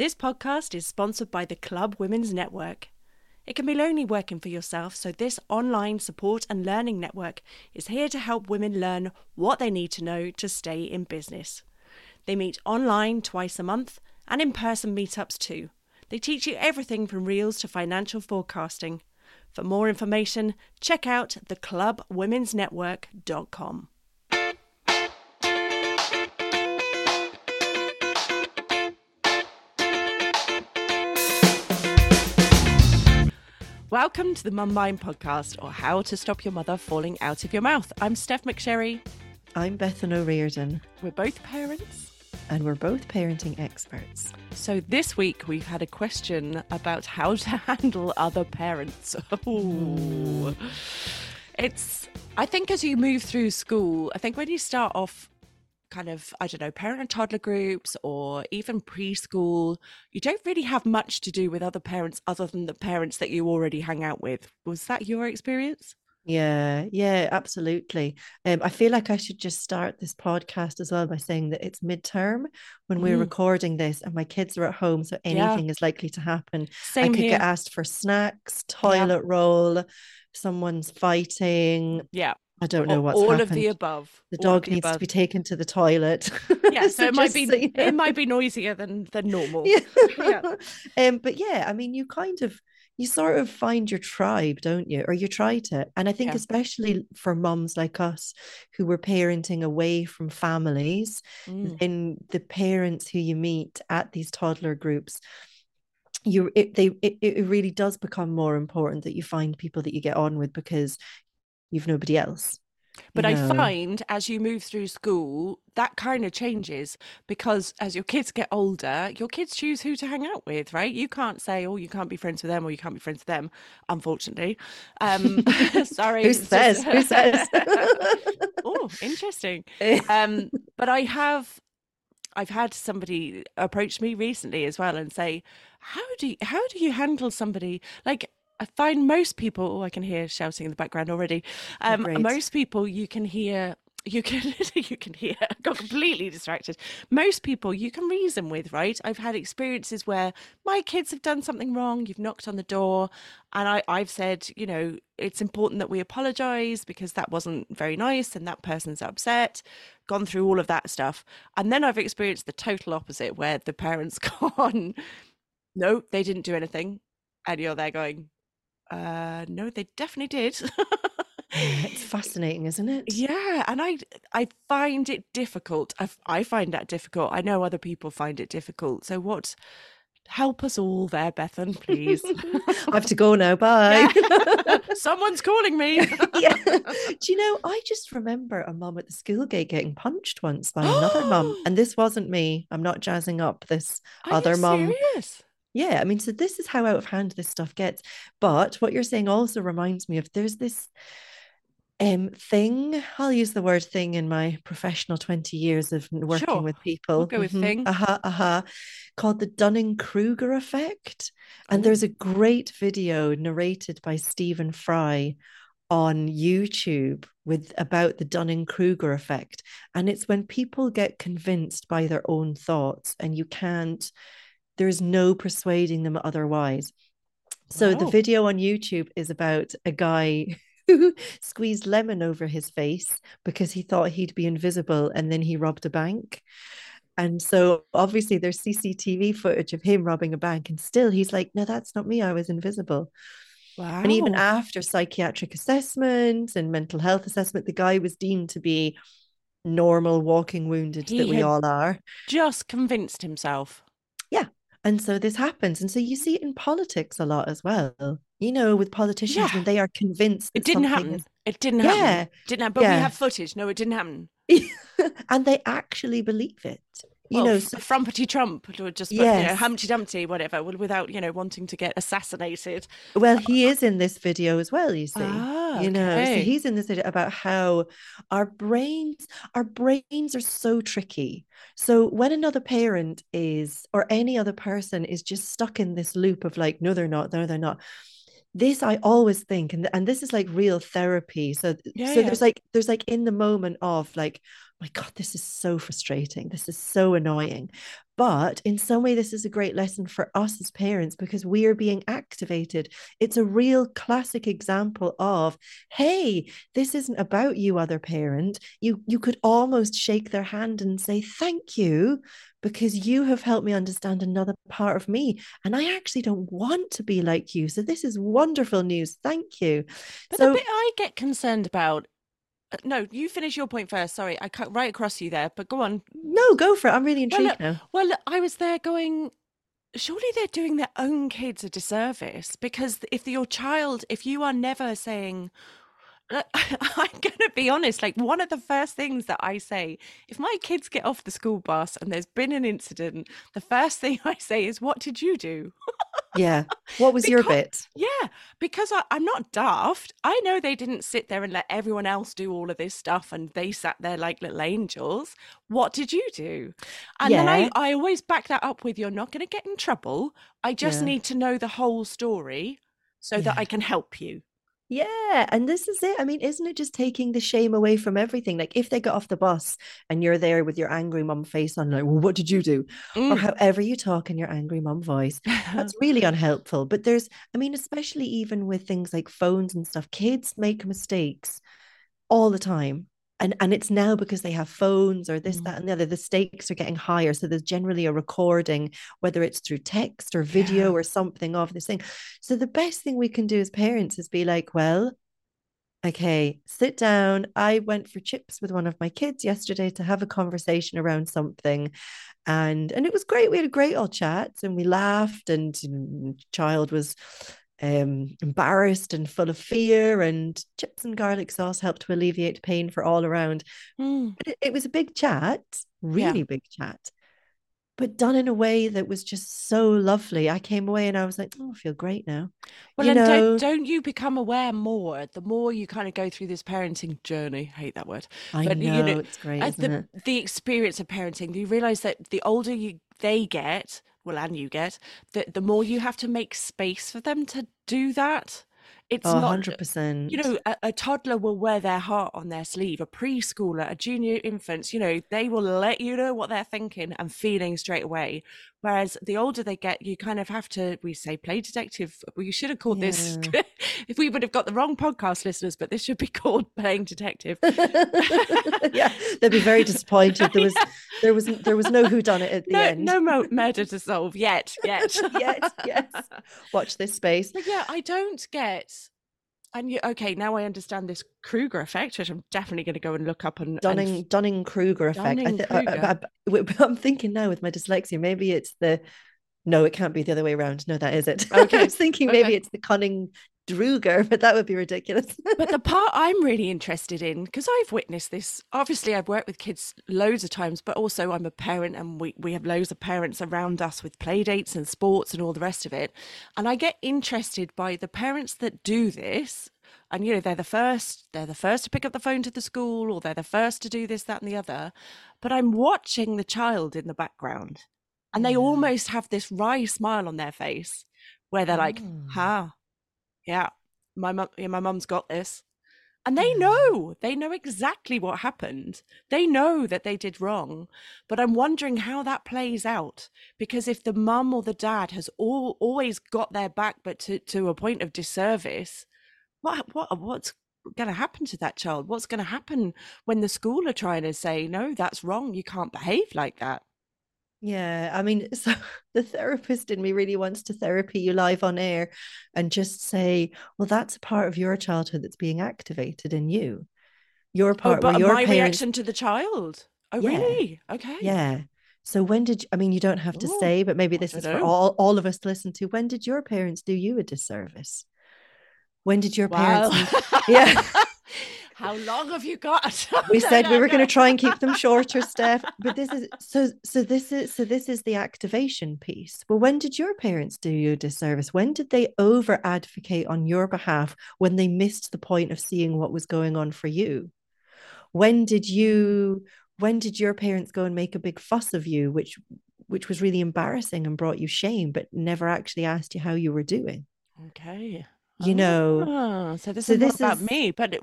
This podcast is sponsored by the Club Women's Network. It can be lonely working for yourself, so this online support and learning network is here to help women learn what they need to know to stay in business. They meet online twice a month and in person meetups too. They teach you everything from reels to financial forecasting. For more information, check out theclubwomensnetwork.com. Welcome to the Mum Mind podcast, or How to Stop Your Mother Falling Out of Your Mouth. I'm Stef McSherry. I'm Bethan O'Riordan, We're both parents. and we're both parenting experts. So this week we've had a question about how to handle other parents. Ooh. It's I think as you move through school, I think when you start off kind of I don't know, parent and toddler groups or even preschool, you don't really have much to do with other parents other than the parents that you already hang out with. Was that your experience? Yeah, yeah, absolutely. Um, I feel like I should just start this podcast as well by saying that it's midterm when we're Mm. recording this and my kids are at home, so Yeah. anything is likely to happen. Same I could here. get asked for snacks, toilet roll, someone's fighting. yeah. I don't know what's all happened. of the above. the dog the needs to be taken to the toilet. Yeah, so, it might be so it might be noisier than than normal. yeah. Yeah. um but yeah i mean you kind of you sort of find your tribe don't you or you try to and i think Yeah. especially for mums like us who were parenting away from families Mm. then the parents who you meet at these toddler groups you it, they it, it really does become more important that you find people that you get on with because you've nobody else you But I find as you move through school, that kind of changes because as your kids get older, your kids choose who to hang out with, right? You can't say, oh, you can't be friends with them or you can't be friends with them, unfortunately. Um, sorry. who says who says oh, interesting. Um, but I have, I've had somebody approach me recently as well and say, how do you, how do you handle somebody like? I find most people. Oh, I can hear shouting in the background already. Um, great. most people you can hear. You can you can hear. I got completely distracted. Most people you can reason with, right? I've had experiences where my kids have done something wrong. You've knocked on the door, and I I've said, you know, it's important that we apologize because that wasn't very nice, and that person's upset. Gone through all of that stuff, and then I've experienced the total opposite, where the parents gone, no, they didn't do anything, and you're there going, uh, no, they definitely did. it's fascinating isn't it Yeah, and I I find it difficult. I find that difficult. I know other people find it difficult. So what? Help us all there, Bethan, please. I have to go now. Bye. Yeah. Someone's calling me. yeah. Do you know, I just remember a mum at the school gate getting punched once by another mum. And this wasn't me. I'm not jazzing up this. Are Other mum. serious? Yeah. I mean, so this is how out of hand this stuff gets. But what you're saying also reminds me of there's this um thing. I'll use the word thing in my professional 20 years of working Sure. with people. We'll go with Mhm. thing. Uh-huh, uh-huh. Called the Dunning-Kruger effect. And Oh. there's a great video narrated by Stephen Fry on YouTube with about the Dunning-Kruger effect. And it's when people get convinced by their own thoughts and you can't, there's no persuading them otherwise. So the video on YouTube is about a guy who squeezed lemon over his face because he thought he'd be invisible and then he robbed a bank. And so obviously there's CCTV footage of him robbing a bank and still he's like, no, that's not me. I was invisible. Wow. And even after psychiatric assessment and mental health assessment, the guy was deemed to be normal, walking wounded He that we all are. just convinced himself. And so this happens. And so you see it in politics a lot as well. You know, with politicians Yeah. when they are convinced It didn't happen. It didn't happen. Yeah. Didn't happen. But we have footage. No, it didn't happen. and they actually believe it. You well, know, f- so frumpety Trump, or just you know, Humpty Dumpty, whatever, well, without you know wanting to get assassinated. Well, he is in this video as well, you see. Ah, you know, so he's in this video about how our brains, our brains are so tricky. So when another parent is, or any other person is just stuck in this loop of like, no, they're not, no, they're not. This I always think, and and this is like real therapy. So Yeah, so yeah. there's like there's like in the moment of like, oh my God, this is so frustrating. This is so annoying. But in some way, this is a great lesson for us as parents because we are being activated. It's a real classic example of, hey, this isn't about you, other parent. You you could almost shake their hand and say, thank you, because you have helped me understand another part of me. And I actually don't want to be like you. So this is wonderful news. Thank you. But so the bit I get concerned about no, you finish your point first. Sorry, I cut right across you there, but go on. no, go for it. I'm really Well, intrigued look, now. well, I was there going, surely they're doing their own kids a disservice because if your child, if you are never saying, uh, I'm going to be honest, like one of the first things that I say, if my kids get off the school bus and there's been an incident, the first thing I say is, What did you do? Yeah. What was your bit? Yeah, because I, I'm not daft. I know they didn't sit there and let everyone else do all of this stuff and they sat there like little angels. What did you do? And then I, I always back that up with you're not going to get in trouble. I just Yeah. need to know the whole story so that I can help you. Yeah, and this is it. I mean, isn't it just taking the shame away from everything? Like if they got off the bus and you're there with your angry mum face on, like, well, what did you do? Or Mm. however you talk in your angry mum voice. That's really unhelpful. But there's, I mean, especially even with things like phones and stuff, kids make mistakes all the time. And and it's now because they have phones or this, Mm. that, and the other, the stakes are getting higher. So there's generally a recording, whether it's through text or video Yeah. or something of this thing. So the best thing we can do as parents is be like, well, okay, sit down. I went for chips with one of my kids yesterday to have a conversation around something. And and it was great. We had a great old chat and we laughed and mm, child was um embarrassed and full of fear and chips and garlic sauce helped to alleviate pain for all around. Mm. But it, it was a big chat, really big chat. But done in a way that was just so lovely. I came away and I was like, oh, I feel great now. Well, you and know, don't, don't you become aware more the more you kind of go through this parenting journey? hate that word. I but, know, you know, it's great, as isn't the it? the experience of parenting, you realize that the older you they get, well, and you get, the the more you have to make space for them to do that. It's Oh, not, 100%. you know, a, a toddler will wear their heart on their sleeve. A preschooler, a junior infant, you know, they will let you know what they're thinking and feeling straight away. Whereas the older they get, you kind of have to, we say, play detective. We should have called this, if we would have got the wrong podcast listeners, but this should be called playing detective. yeah, they'd be very disappointed. There was there was there was no who done it at the no, end. no mo- murder to solve yet, yet, Yet, yes. Watch this space. But yeah, I don't get. And you, okay, now I understand this Kruger effect, which I'm definitely going to go and look up and, and Dunning Dunning Kruger effect. I thi- I- Dunning-Kruger. I, am thinking now with my dyslexia, maybe it's the no, it can't be the other way around. No, that is it. Okay, I was thinking maybe okay. it's the cunning Druger, but that would be ridiculous. but the part I'm really interested in, because I've witnessed this, obviously I've worked with kids loads of times, but also I'm a parent and we, we have loads of parents around us with play dates and sports and all the rest of it. And I get interested by the parents that do this. And you know, they're the first, they're the first to pick up the phone to the school, or they're the first to do this, that, and the other. But I'm watching the child in the background. And they Yeah. almost have this wry smile on their face where they're like, mm. Oh. ha, yeah, my mum, yeah, my mum's got this. And they mm. know, they know exactly what happened. They know that they did wrong. But I'm wondering how that plays out. Because if the mum or the dad has all, always got their back, but to, to a point of disservice, what, what, what's going to happen to that child? What's going to happen when the school are trying to say, no, that's wrong. You can't behave like that. Yeah, I mean, so the therapist in me really wants to therapy you live on air and just say, well, that's a part of your childhood that's being activated in you. Your Oh, part where but your my parents, reaction to the child. Oh, Yeah. really? Okay. yeah. So when did you, I mean, you don't have to Ooh, say, but maybe this is for all all of us to listen to. When did your parents do you a disservice? When did your parents? Wow. Yeah. How long have you got? we said we were going to try and keep them shorter stef but this is so so this is so this is the activation piece well when did your parents do you a disservice when did they over advocate on your behalf when they missed the point of seeing what was going on for you when did you when did your parents go and make a big fuss of you which which was really embarrassing and brought you shame but never actually asked you how you were doing Okay. You know Ah, so this so is not this about me, but it,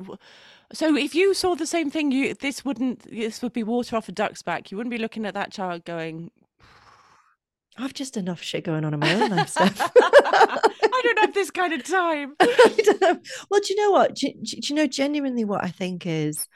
so if you saw the same thing, you this wouldn't this would be water off a duck's back. You wouldn't be looking at that child going, I've just enough shit going on in my own life stuff. I don't have this kind of time. well, do you know what? Do, do, you know genuinely what I think is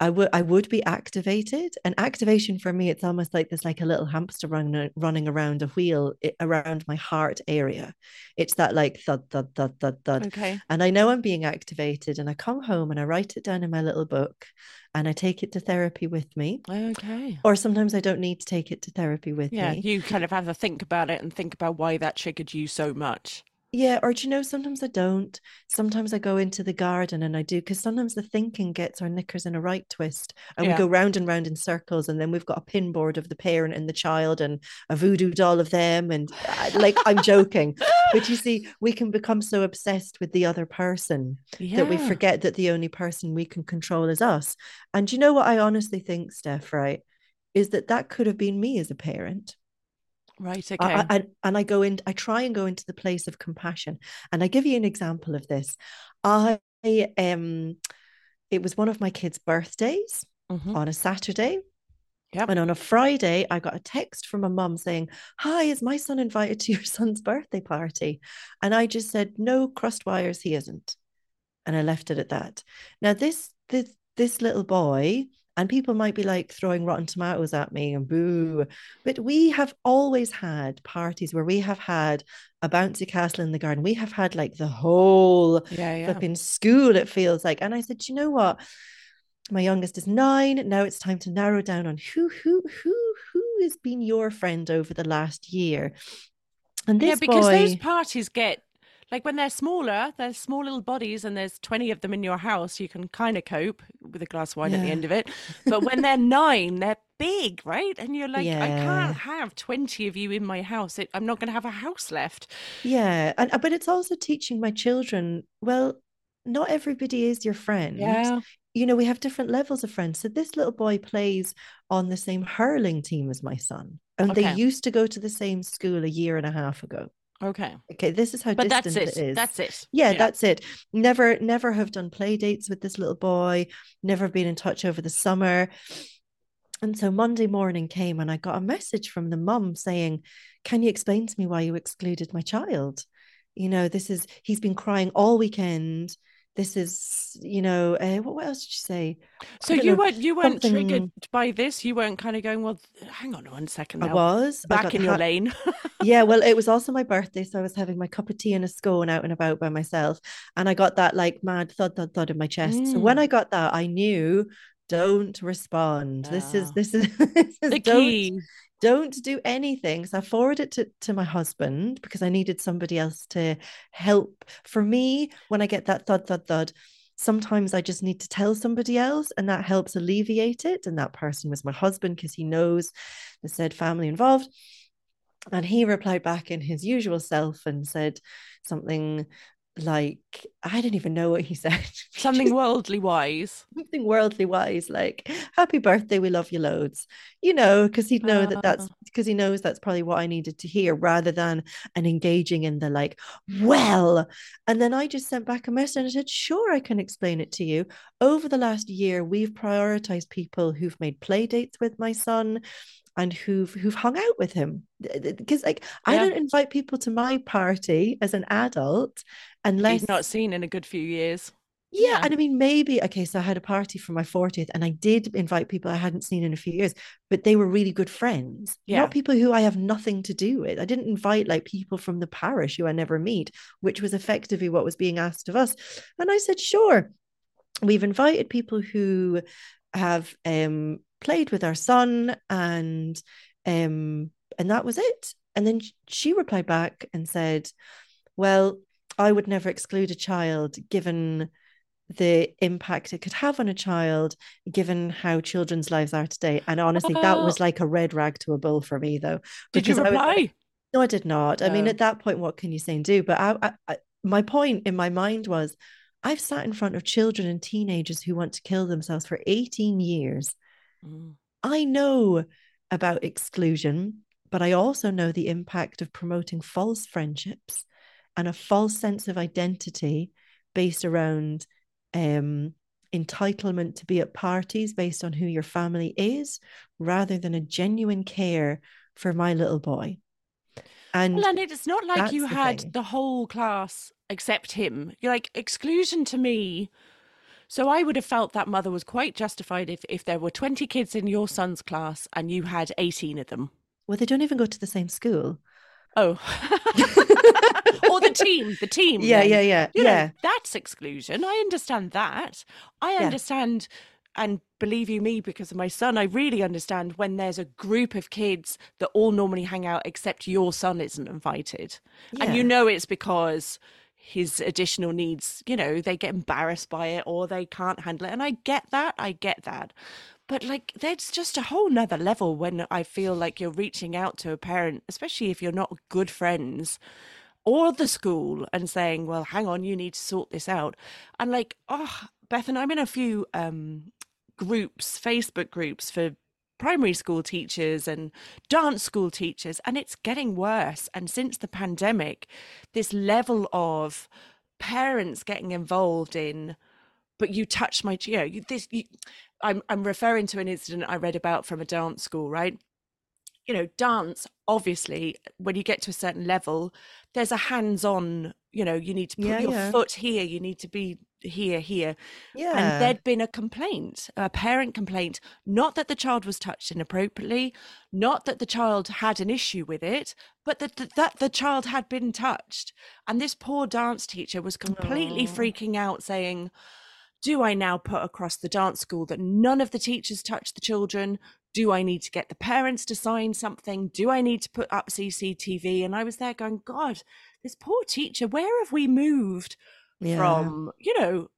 I would I would be activated. And activation for me, it's almost like there's like a little hamster running uh, running around a wheel around my heart area. It's that like thud thud thud thud thud. Okay. And I know I'm being activated, and I come home and I write it down in my little book, and I take it to therapy with me. Okay. Or sometimes I don't need to take it to therapy with yeah, me. Yeah, you kind of have to think about it and think about why that triggered you so much. Yeah, or do you know, sometimes I don't. Sometimes I go into the garden and I do because sometimes the thinking gets our knickers in a right twist and yeah. we go round and round in circles. And then we've got a pin board of the parent and the child and a voodoo doll of them. And uh, like, I'm joking. But you see, we can become so obsessed with the other person yeah. that we forget that the only person we can control is us. And you know what I honestly think, Stef, right? Is that that could have been me as a parent. Right. Okay. I, I, and I go in, I try and go into the place of compassion. And I give you an example of this. I um it was one of my kids' birthdays mm-hmm. on a Saturday. Yep. And on a Friday, I got a text from a mum saying, Hi, is my son invited to your son's birthday party? And I just said, No, crossed wires, he isn't. And I left it at that. Now, this this this little boy and people might be like throwing rotten tomatoes at me and boo. But we have always had parties where we have had a bouncy castle in the garden. We have had like the whole yeah, yeah. flipping school, it feels like. And I said, you know what? My youngest is nine. Now it's time to narrow down on who, who, who, who has been your friend over the last year. And this yeah, because boy... those parties get like when they're smaller, they're small little bodies and there's 20 of them in your house, you can kind of cope with a glass of wine yeah. at the end of it. But when they're nine, they're big, right? And you're like, yeah. I can't have 20 of you in my house. It, I'm not going to have a house left. Yeah. And, uh, but it's also teaching my children, well, not everybody is your friend. Yeah. You know, we have different levels of friends. So this little boy plays on the same hurling team as my son. And okay. they used to go to the same school a year and a half ago. Okay. Okay. This is how but distant that's it. it is. That's it. Yeah, yeah, that's it. Never, never have done play dates with this little boy. Never been in touch over the summer. And so Monday morning came and I got a message from the mum saying, Can you explain to me why you excluded my child? You know, this is, he's been crying all weekend this is you know uh, what, else did you say so you know, weren't you weren't something... triggered by this you weren't kind of going well hang on one second now. i was back I in your lane yeah well it was also my birthday so i was having my cup of tea and a scone out and about by myself and i got that like mad thud thud thud in my chest mm. so when mm. i got that i knew don't respond. This is this is, this is the key don't do anything. So I forwarded it to, to my husband because I needed somebody else to help. For me, when I get that thud, thud, thud, sometimes I just need to tell somebody else and that helps alleviate it. And that person was my husband because he knows the said family involved. And he replied back in his usual self and said something like I don't even know what he said. Something worldly wise. Something worldly wise, like "Happy birthday, we love you loads," you know, because he'd know uh, that that's because he knows that's probably what I needed to hear, rather than an engaging in the like, well. And then I just sent back a message and I said, "Sure, I can explain it to you. Over the last year, we've prioritized people who've made play dates with my son." and who've who've hung out with him because like yeah. I don't invite people to my party as an adult unless He's not seen in a good few years. Yeah, yeah, and I mean maybe okay. So I had a party for my fortieth, and I did invite people I hadn't seen in a few years, but they were really good friends. Yeah. Not people who I have nothing to do with. I didn't invite like people from the parish who I never meet, which was effectively what was being asked of us. And I said, sure. We've invited people who have um played with our son and um and that was it and then she replied back and said well i would never exclude a child given the impact it could have on a child given how children's lives are today. And honestly that was like a red rag to a bull for me though did you reply? Was, no i did not. No. i mean at that point what can you say and do? But I, I, I my point in my mind was I've sat in front of children and teenagers who want to kill themselves for 18 years. Mm. I know about exclusion, but I also know the impact of promoting false friendships and a false sense of identity based around um, entitlement to be at parties based on who your family is, rather than a genuine care for my little boy. And Well, and it's not like you the had thing. the whole class except him. You're like exclusion to me. So I would have felt that mother was quite justified if if there were 20 kids in your son's class and you had 18 of them. well, they don't even go to the same school. Oh. or the team, the team. Yeah, then. yeah, yeah, You know, yeah. that's exclusion. I understand that. I Yeah. understand, and believe you me, because of my son, I really understand when there's a group of kids that all normally hang out except your son isn't invited. And you know it's because his additional needs, you know, they get embarrassed by it or they can't handle it. And I get that. I get that. But like, that's just a whole nother level when I feel like you're reaching out to a parent, especially if you're not good friends or the school and saying, well, hang on, you need to sort this out. And like, oh, Bethan, I'm in a few um, groups, Facebook groups for primary school teachers and dance school teachers, and it's getting worse. And since the pandemic, this level of parents getting involved in, but you touched my, you know, you, this, you, I'm, I'm referring to an incident I read about from a dance school, right? you know, dance, obviously, when you get to a certain level, there's a hands on, you know, you need to put Yeah, your yeah. foot here, you need to be here, here. Yeah. And there'd been a complaint, a parent complaint, not that the child was touched inappropriately, not that the child had an issue with it, but that, that, that the child had been touched. And this poor dance teacher was completely Aw. freaking out, saying, do I now put across the dance school that none of the teachers touch the children? Do I need to get the parents to sign something? Do I need to put up CCTV? And I was there going, God, this poor teacher, where have we moved yeah. from? You know,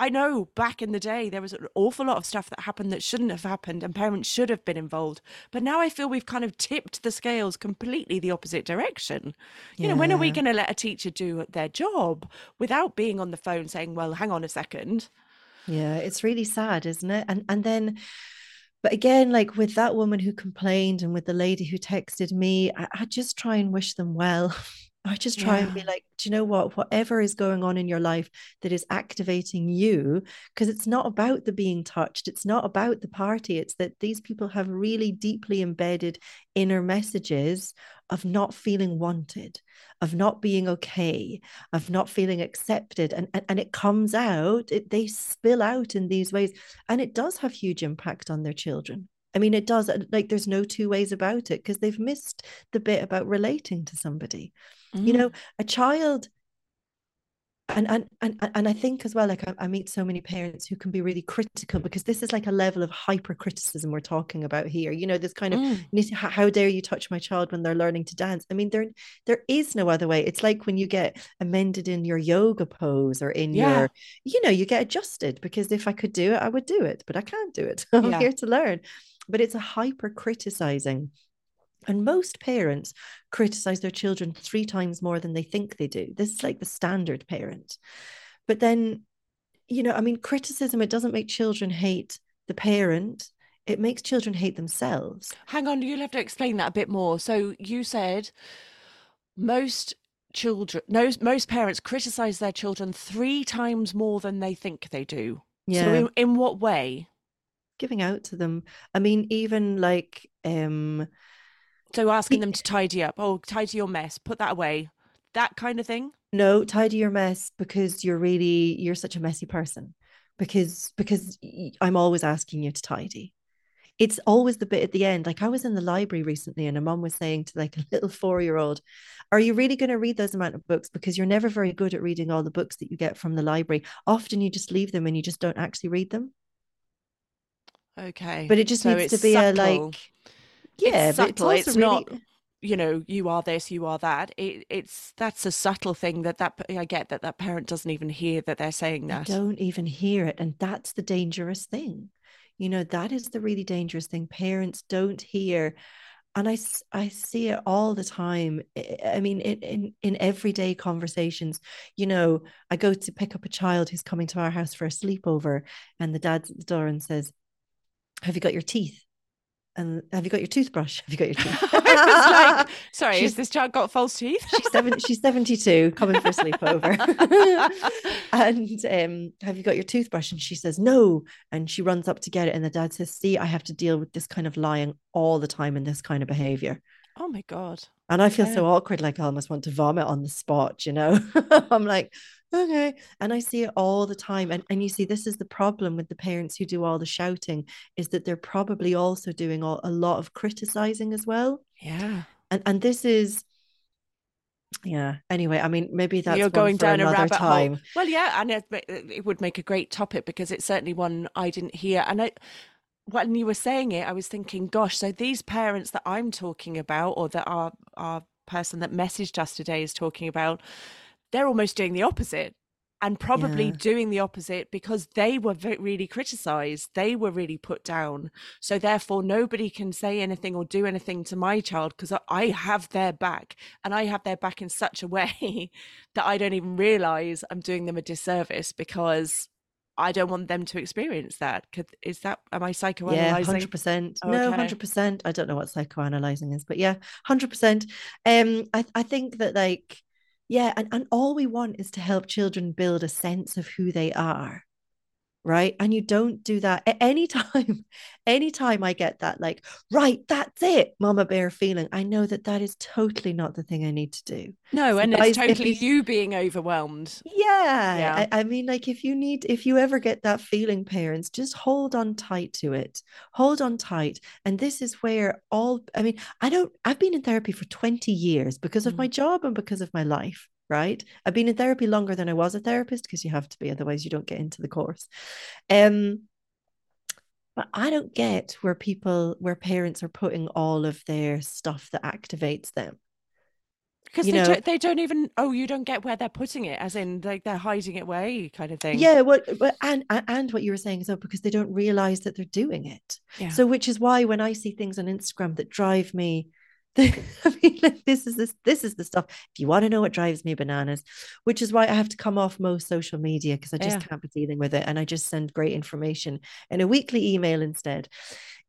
I know back in the day there was an awful lot of stuff that happened that shouldn't have happened and parents should have been involved. But now I feel we've kind of tipped the scales completely the opposite direction. You know, when are we going to let a teacher do their job without being on the phone saying, well, hang on a second? Yeah, it's really sad, isn't it? And and then, but again, like with that woman who complained and with the lady who texted me, I, I just try and wish them well. I just try and be like, do you know what? Whatever is going on in your life that is activating you, because it's not about the being touched, it's not about the party. It's that these people have really deeply embedded inner messages of not feeling wanted, of not being okay, of not feeling accepted. And, and, and it comes out, it, they spill out in these ways. And it does have huge impact on their children. I mean, it does. Like, there's no two ways about it because they've missed the bit about relating to somebody. You Mm. know, a child and and and and I think as well, like I, I meet so many parents who can be really critical because this is like a level of hyper criticism we're talking about here. You know, this kind of Mm. How how dare you touch my child when they're learning to dance? I mean, there there is no other way. It's like when you get amended in your yoga pose or in Yeah. your, you know, you get adjusted because if I could do it, I would do it, but I can't do it. I'm Yeah. here to learn. But it's a hyper criticizing. And most parents criticize their children three times more than they think they do. This is like the standard parent. But then, you know, I mean, criticism, it doesn't make children hate the parent, it makes children hate themselves. Hang on, you'll have to explain that a bit more. So you said most children, no, most parents criticize their children three times more than they think they do. So Yeah. in, in what way? Giving out to them. I mean, even like um So asking them to tidy up. Oh, tidy your mess. Put that away. That kind of thing. no, tidy your mess because you're really you're such a messy person. Because because I'm always asking you to tidy. It's always the bit at the end. Like I was in the library recently and a mom was saying to like a little four-year-old, Are you really going to read those amount of books? Because you're never very good at reading all the books that you get from the library. Often you just leave them and you just don't actually read them. Okay. But it just So needs to be a like yeah, it's but it's subtle. also It's, really not, you know, you are this, you are that. It, it's that's a subtle thing that that I get that that parent doesn't even hear that they're saying they that. don't even hear it. And that's the dangerous thing. You know, that is the really dangerous thing. Parents don't hear. And i i see it all the time. I I mean, in, in, in everyday conversations, you know, I go to pick up a child who's coming to our house for a sleepover, and the dad's at the door and says, Have you got your teeth? And have you got your toothbrush? Have you got your was like, sorry, She's- has this child got false teeth? she's seven, she's 72 coming for a sleepover and um have you got your toothbrush and she says no and she runs up to get it and the dad says see i have to deal with this kind of lying all the time and this kind of behavior oh my god. And I feel Yeah. so awkward, like I almost want to vomit on the spot, you know? I'm like, okay. And I see it all the time. And, and you see, this is the problem with the parents who do all the shouting, is that they're probably also doing all, a lot of criticizing as well. Yeah. And and this is yeah. Anyway, I mean, maybe that's You're going down a another rabbit time. hole. Well, yeah, and it, uh, it would make a great topic because it's certainly one I didn't hear. And I, when you were saying it, I was thinking, gosh, so these parents that I'm talking about, or that our our person that messaged us today is talking about, they're almost doing the opposite and probably Yeah. doing the opposite because they were really criticized they were really put down so therefore nobody can say anything or do anything to my child because i have their back and i have their back in such a way that i don't even realize i'm doing them a disservice because i don't want them to experience that is that am i psychoanalyzing Yeah, psychoanalyzing hundred percent. No, okay hundred percent. I don't know what psychoanalyzing is, but yeah, hundred percent. Um, I I think that like, yeah, and and all we want is to help children build a sense of who they are. Right? And you don't do that at any time. Anytime I get that, like, right, that's it, Mama Bear feeling, I know that that is totally not the thing I need to do. no So and it's guys, if totally you you being overwhelmed yeah, yeah I, I mean, like if you need, if you ever get that feeling, parents, just hold on tight to it. Hold on tight. And this is where all, I mean, I don't, I've been in therapy for 20 years because of Mm. my job and because of my life, right? I've been in therapy longer than I was a therapist because you have to be, otherwise you don't get into the course. Um, but I don't get where people, where parents are putting all of their stuff that activates them. because they know, don't they don't even oh you don't get where they're putting it as in like they're hiding it away kind of thing Yeah, but and and and what you were saying is well, because they don't realize that they're doing it. yeah So which is why when I see things on Instagram that drive me, I mean, like, this is this this is the stuff. If you want to know what drives me bananas, which is why I have to come off most social media because I just Yeah. can't be dealing with it, and I just send great information in a weekly email instead.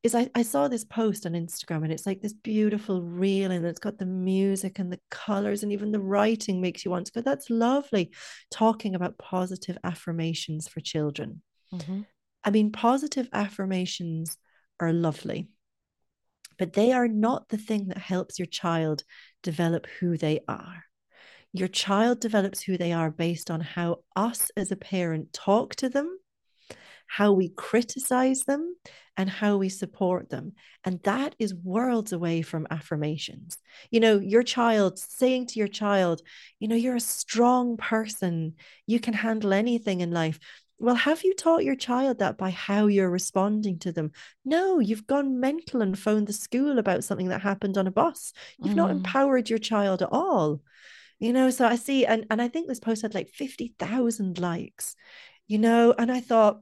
Is I, I saw this post on Instagram and it's like this beautiful reel and it's got the music and the colors and even the writing makes you want to go, that's lovely. Talking about positive affirmations for children. Mhm. I mean, positive affirmations are lovely, but they are not the thing that helps your child develop who they are. Your child develops who they are based on how us as a parent talk to them, how we criticize them, and how we support them. And that is worlds away from affirmations. You know, your child saying to your child, you know, you're a strong person, you can handle anything in life. Well, have you taught your child that by how you're responding to them? No, you've gone mental and phoned the school about something that happened on a bus. You've not Mm. empowered your child at all. You know, so I see, and, and I think this post had like 50,000 likes, you know, and I thought,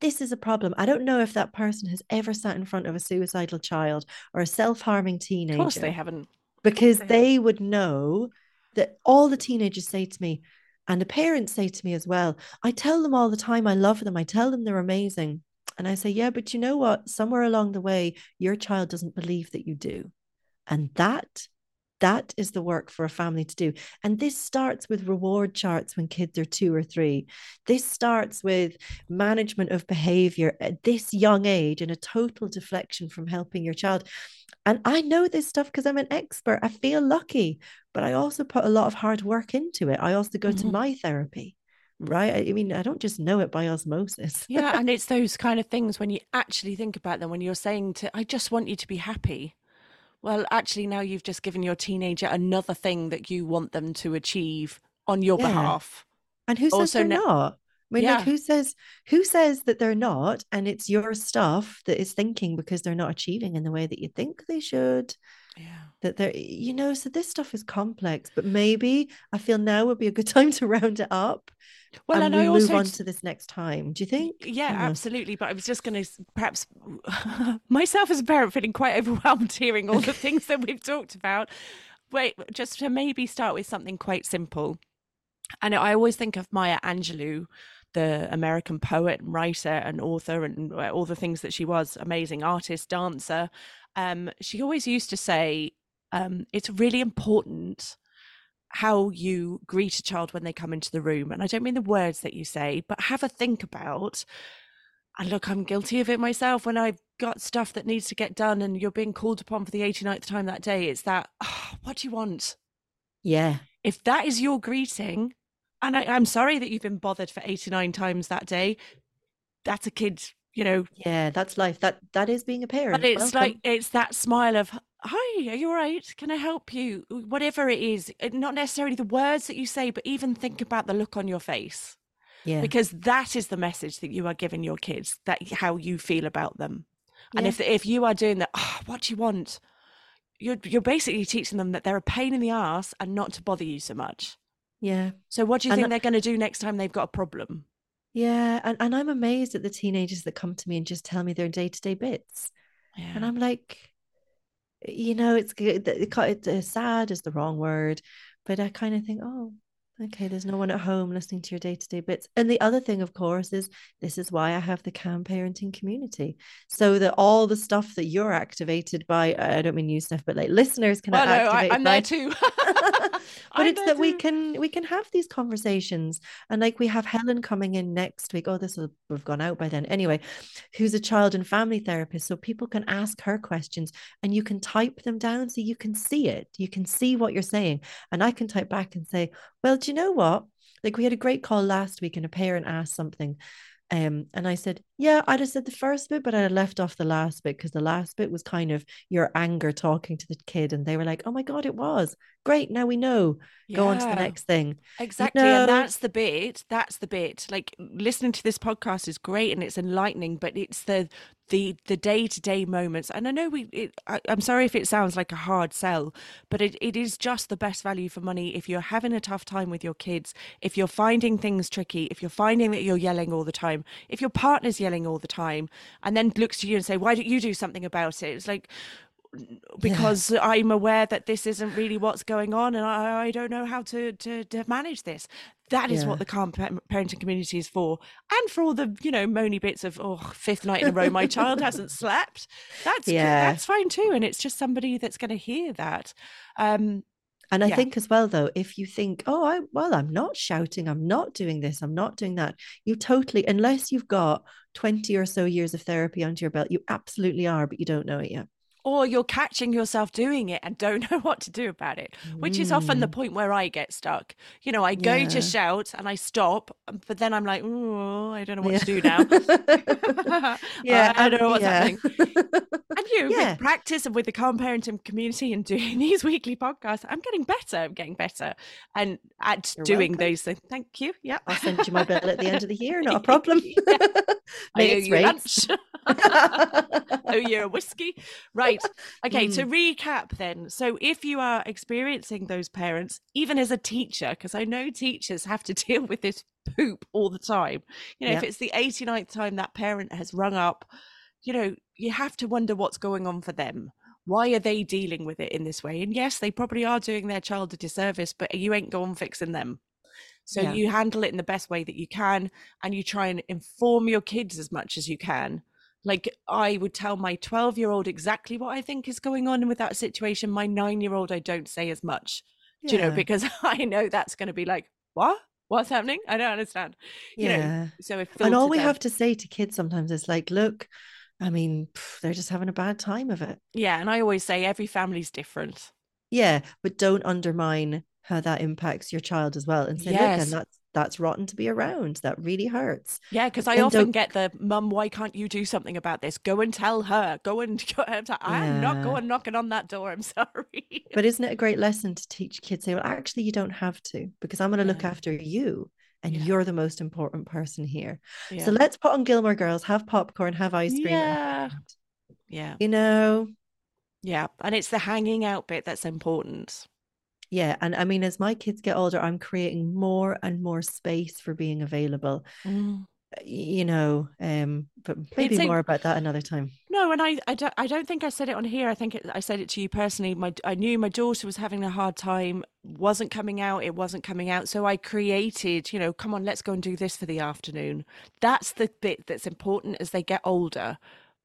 this is a problem. I don't know if that person has ever sat in front of a suicidal child or a self harming teenager. of course they haven't because they they would know that all the teenagers say to me, and the parents say to me as well, I tell them all the time I love them. I tell them they're amazing. And I say, yeah, but you know what? Somewhere along the way, your child doesn't believe that you do. And that that is the work for a family to do. And this starts with reward charts when kids are two or three. This starts with management of behavior at this young age and a total deflection from helping your child. And I know this stuff because I'm an expert. I feel lucky, but I also put a lot of hard work into it. I also go to Mhm. my therapy, right? I mean, I don't just know it by osmosis. yeah and it's those kind of things when you actually think about them when you're saying to i just want you to be happy well actually now you've just given your teenager another thing that you want them to achieve on your Yeah. behalf And who says Also they're not? I mean, Yeah. like who says who says that they're not? And it's your stuff that is thinking because they're not achieving in the way that you think they should. yeah That they're, you know, so this stuff is complex, but maybe I feel now would be a good time to round it up well and and we i move on to this next time. Do you think? yeah absolutely but i was just going to perhaps myself as a parent feeling quite overwhelmed hearing all the things that we've talked about wait just to maybe start with something quite simple and i always think of maya angelou the american poet and writer and author and uh, all the things that she was amazing artist dancer um, she always used to say um, it's really important how you greet a child when they come into the room and i don't mean the words that you say but have a think about And look, I'm guilty of it myself when I've got stuff that needs to get done and you're being called upon for the 89th time that day. It's that, oh, what do you want? Yeah. If that is your greeting, and I, I'm sorry that you've been bothered for 89 times that day, that's a kid, you know. Yeah, that's life. That that is being a parent. But it's Welcome. like it's that smile of hi, are you all right? Can I help you? Whatever it is, uh, not necessarily the words that you say, but even think about the look on your face. yeah. Because that is the message that you are giving your kids, that how you feel about them. And if if you are doing that, oh, what do you want? You're you're basically teaching them that they're a pain in the ass and not to bother you so much. Yeah. So what do you And think I- they're going to do next time they've got a problem? Yeah. And, and I'm amazed at the teenagers that come to me and just tell me their day-to-day bits. Yeah. And I'm like, you know, it's good. It, it, it's sad is the wrong word, but I kind of think, oh, okay, there's no one at home listening to your day to day bits. And the other thing, of course, is this is why I have the calm parenting community, so that all the stuff that you're activated by, I don't mean you, Stef, but like listeners can well, no, activate I, I'm by. there too. but I'm it's that we can we can have these conversations and like we have helen coming in next week. Oh this will have gone out by then. Anyway who's a child and family therapist so people can ask her questions and you can type them down so you can see it. You can see what you're saying. And i can type back and say well do you know what? Like we had a great call last week and a parent asked something um, and I said, yeah, I'd have said the first bit, but I'd have left off the last bit because the last bit was kind of your anger talking to the kid. And they were like, oh my God, it was great. Now we know. Go on to the next thing. Exactly. And that's the bit. That's the bit. Like listening to this podcast is great and it's enlightening, but it's the the the day to day moments. And I know we it, I, I'm sorry if it sounds like a hard sell, but it, it is just the best value for money if you're having a tough time with your kids, if you're finding things tricky, if you're finding that you're yelling all the time, if your partner's yelling all the time, and then looks to you and say, Why don't you do something about it? It's like because I'm aware that this isn't really what's going on and I, I don't know how to, to, to manage this. That is Yeah. what the calm parenting community is for. And for all the, you know, moany bits of, oh, fifth night in a row, my child hasn't slept. That's, Yeah. that's fine too. And it's just somebody that's going to hear that. Um, And I Yeah. think as well, though, if you think, oh, I well, I'm not shouting, I'm not doing this, I'm not doing that, you totally, unless you've got 20 or so years of therapy under your belt, you absolutely are, but you don't know it yet. Or you're catching yourself doing it and don't know what to do about it, which is often the Mm. point where I get stuck. You know, I go Yeah. to shout and I stop, um, but then I'm like, oh, I don't know what Yeah. to do now. yeah, I don't know what's yeah. happening. And you, with practice and with the calm parenting community and doing these weekly podcasts, I'm getting better. I'm getting better and at You're doing welcome. those things. Thank you. Yeah. I'll send you my bill at the end of the year, not a problem. Yeah. I owe you lunch. owe you a whiskey. Right. Okay. To Mm. recap, then. So, if you are experiencing those parents, even as a teacher, because I know teachers have to deal with this poop all the time, you know, if it's the 89th time that parent has rung up, you know, you have to wonder what's going on for them. Why are they dealing with it in this way? And yes, they probably are doing their child a disservice, but you ain't going fixing them. So Yeah. you handle it in the best way that you can and you try and inform your kids as much as you can. Like I would tell my 12 year old exactly what I think is going on with that situation. My nine year old, I don't say as much, do you know, because I know that's going to be like, what? What's happening? I don't understand. You know, yeah. so if And all we down- have to say to kids sometimes is like, look, I mean, they're just having a bad time of it. yeah, and I always say every family's different. Yeah, but don't undermine how that impacts your child as well and say, look, Yes. and that's that's rotten to be around. That really hurts. Yeah, because I And often don't- get the mum, why can't you do something about this? Go and tell her. Go and go. I'm, like, I'm not going knocking on that door. I'm sorry. But isn't it a great lesson to teach kids say, well, actually, you don't have to, because I'm going to look after you and Yeah. you're the most important person here. yeah. So let's put on Gilmore Girls, have popcorn, have ice cream. Yeah. yeah, You know, yeah, and it's the hanging out bit that's important. Yeah. And I mean, as my kids get older, I'm creating more and more space for being available. Mm. You know, um, but maybe a- more about that another time. No, and I, I don't, I don't think I said it on here. I think it, I said it to you personally. My, I knew my daughter was having a hard time, wasn't coming out. It wasn't coming out, so I created. You know, come on, let's go and do this for the afternoon. That's the bit that's important as they get older.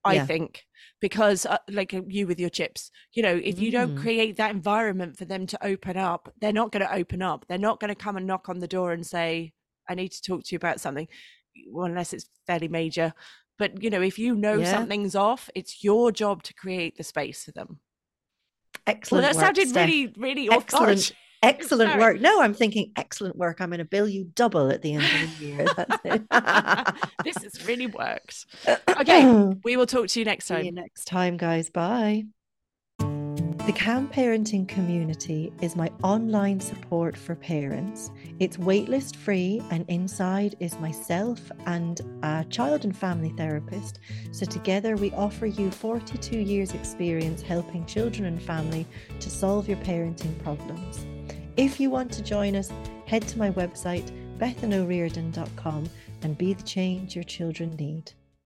I Yeah. think because, uh, like uh, you with your chips, you know, if you don't Mm. create that environment for them to open up, they're not going to open up. They're not going to come and knock on the door and say, "I need to talk to you about something," well, unless it's fairly major but you know if you know Yeah. something's off it's your job to create the space for them Excellent. well that work, sounded Stef. really really Excellent. Excellent Sorry. work. No, I'm thinking excellent work. I'm going to bill you double at the end of the year. That's it. this has really worked okay we will talk to you next See you time next time, guys. Bye. The Calm Parenting community is my online support for parents. It's waitlist free, and inside is myself and a child and family therapist. So, together, we offer you 42 years' experience helping children and family to solve your parenting problems. If you want to join us, head to my website, bethanoriordan.com, and be the change your children need.